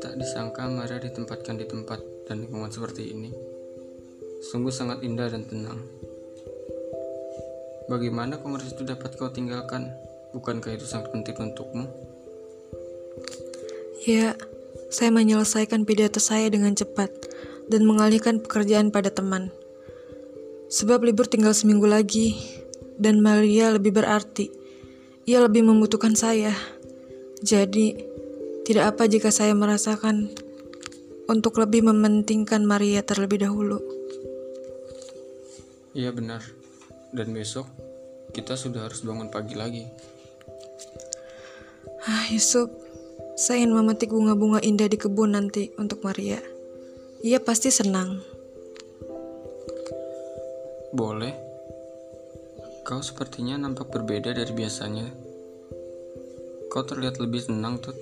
Tak disangka Maria ditempatkan di tempat dan lingkungan seperti ini. Sungguh sangat indah dan tenang. Bagaimana kongres itu dapat kau tinggalkan? Bukankah itu sangat penting untukmu? Ya, saya menyelesaikan pidato saya dengan cepat dan mengalihkan pekerjaan pada teman. Sebab libur tinggal seminggu lagi, dan Maria lebih berarti. Ia lebih membutuhkan saya. Jadi, tidak apa jika saya merasakan untuk lebih mementingkan Maria terlebih dahulu. Iya benar. Dan besok kita sudah harus bangun pagi lagi. Ah, Yusuf, saya ingin memetik bunga-bunga indah di kebun nanti untuk Maria. Ia pasti senang. Boleh. Kau sepertinya nampak berbeda dari biasanya. Kau terlihat lebih senang, Tut.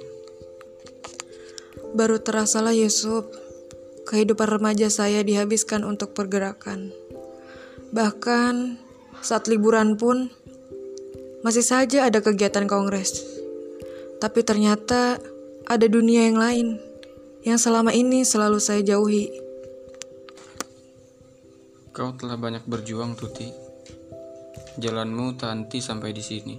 Baru terasalah Yusuf, kehidupan remaja saya dihabiskan untuk pergerakan. Bahkan saat liburan pun masih saja ada kegiatan kongres. Tapi ternyata ada dunia yang lain yang selama ini selalu saya jauhi. Kau telah banyak berjuang, Tuti. Jalanmu tak henti sampai di sini.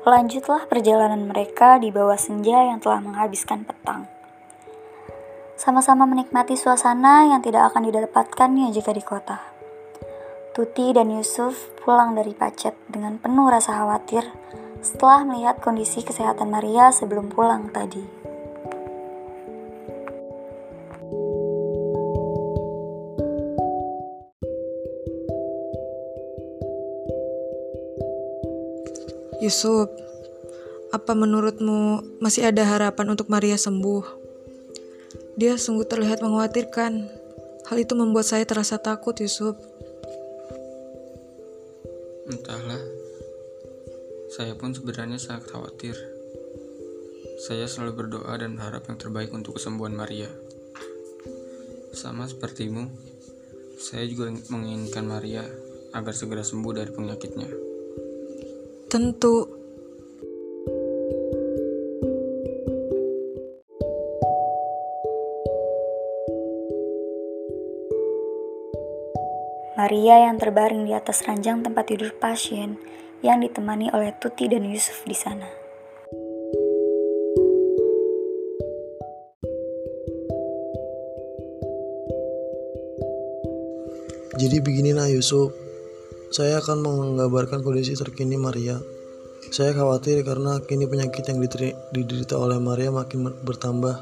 Lanjutlah perjalanan mereka di bawah senja yang telah menghabiskan petang. Sama-sama menikmati suasana yang tidak akan didapatkannya jika di kota. Tuti dan Yusuf pulang dari Pacet dengan penuh rasa khawatir setelah melihat kondisi kesehatan Maria sebelum pulang tadi. Yusuf, apa menurutmu masih ada harapan untuk Maria sembuh? Dia sungguh terlihat mengkhawatirkan. Hal itu membuat saya terasa takut, Yusuf. Saya pun sebenarnya sangat khawatir. Saya selalu berdoa dan berharap yang terbaik untuk kesembuhan Maria. Sama sepertimu, saya juga menginginkan Maria agar segera sembuh dari penyakitnya. Tentu. Maria yang terbaring di atas ranjang tempat tidur pasien yang ditemani oleh Tuti dan Yusuf di sana. Jadi beginilah Yusuf, saya akan menggambarkan kondisi terkini Maria. Saya khawatir karena kini penyakit yang diderita oleh Maria makin bertambah.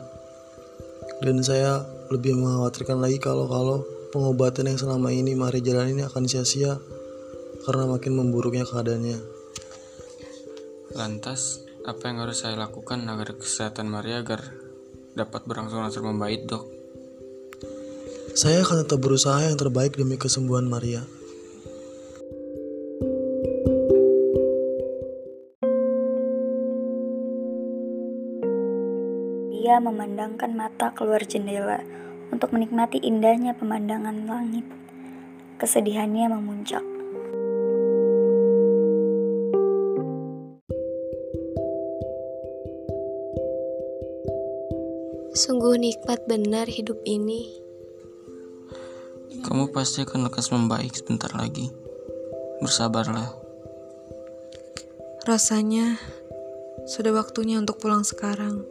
Dan saya lebih mengkhawatirkan lagi kalau-kalau pengobatan yang selama ini Maria jalani akan sia-sia karena makin memburuknya keadaannya. Lantas, apa yang harus saya lakukan agar kesehatan Maria agar dapat berangsur-angsur membaik, dok? Saya akan tetap berusaha yang terbaik demi kesembuhan Maria. Dia memandangkan mata keluar jendela untuk menikmati indahnya pemandangan langit. Kesedihannya memuncak. Sungguh nikmat benar hidup ini. Kamu pasti akan lekas membaik sebentar lagi. Bersabarlah. Rasanya sudah waktunya untuk pulang sekarang.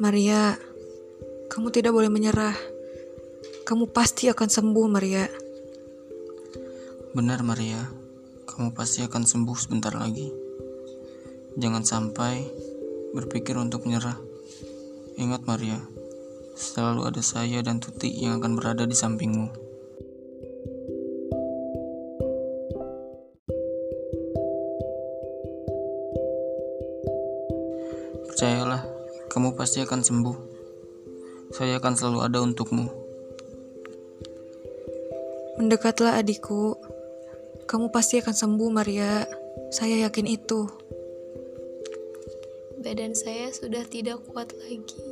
Maria, kamu tidak boleh menyerah. Kamu pasti akan sembuh, Maria. Benar, Maria. Kamu pasti akan sembuh sebentar lagi. Jangan sampai berpikir untuk menyerah. Ingat, Maria, selalu ada saya dan Tuti yang akan berada di sampingmu. Percayalah, kamu pasti akan sembuh. Saya akan selalu ada untukmu. Mendekatlah adikku. Kamu pasti akan sembuh, Maria. Saya yakin itu. Badan saya sudah tidak kuat lagi.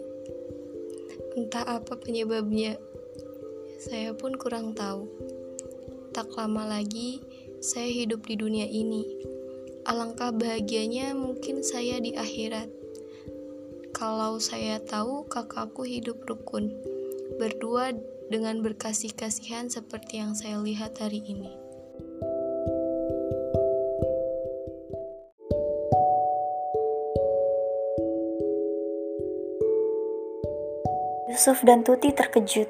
Entah apa penyebabnya. Saya pun kurang tahu. Tak lama lagi saya hidup di dunia ini. Alangkah bahagianya mungkin saya di akhirat. Kalau saya tahu kakakku hidup rukun, berdua dengan berkasih-kasihan seperti yang saya lihat hari ini. Yusuf dan Tuti terkejut.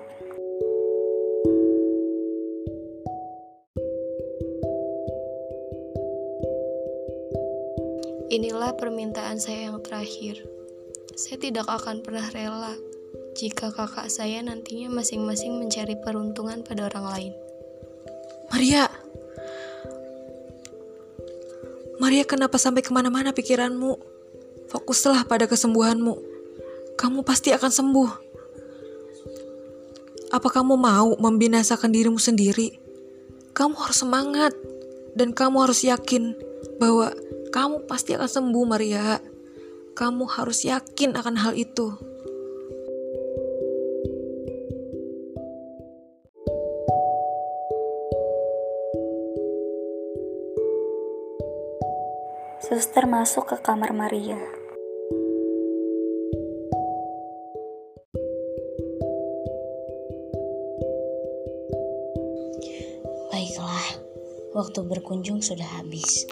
Inilah permintaan saya yang terakhir. Saya tidak akan pernah rela jika kakak saya nantinya masing-masing mencari peruntungan pada orang lain. Maria, Maria kenapa sampai ke mana-mana pikiranmu? Fokuslah pada kesembuhanmu. Kamu pasti akan sembuh. Apa kamu mau membinasakan dirimu sendiri? Kamu harus semangat dan kamu harus yakin bahwa kamu pasti akan sembuh, Maria. Kamu harus yakin akan hal itu. Suster masuk ke kamar Maria. Waktu berkunjung sudah habis.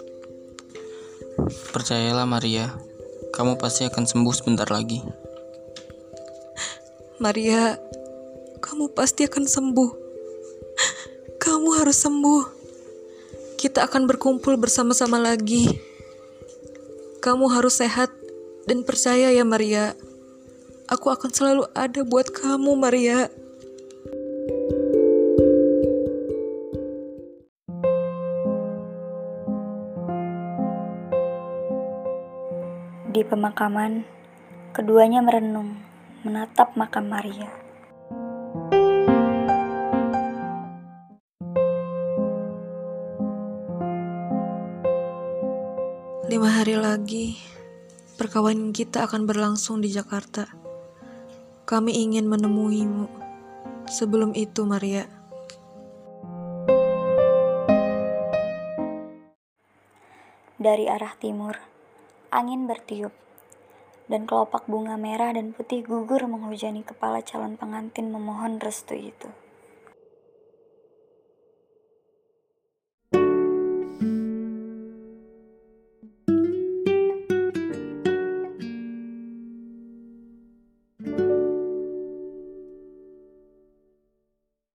Percayalah Maria, kamu pasti akan sembuh sebentar lagi. [LAUGHS] Maria, kamu pasti akan sembuh. [LAUGHS] Kamu harus sembuh. Kita akan berkumpul bersama-sama lagi. Kamu harus sehat dan percaya ya Maria. Aku akan selalu ada buat kamu Maria. Di pemakaman, keduanya merenung, menatap makam Maria. Lima hari lagi, perkawinan kita akan berlangsung di Jakarta. Kami ingin menemuimu. Sebelum itu, Maria, Dari arah timur, angin bertiup, dan kelopak bunga merah dan putih gugur menghujani kepala calon pengantin memohon restu itu.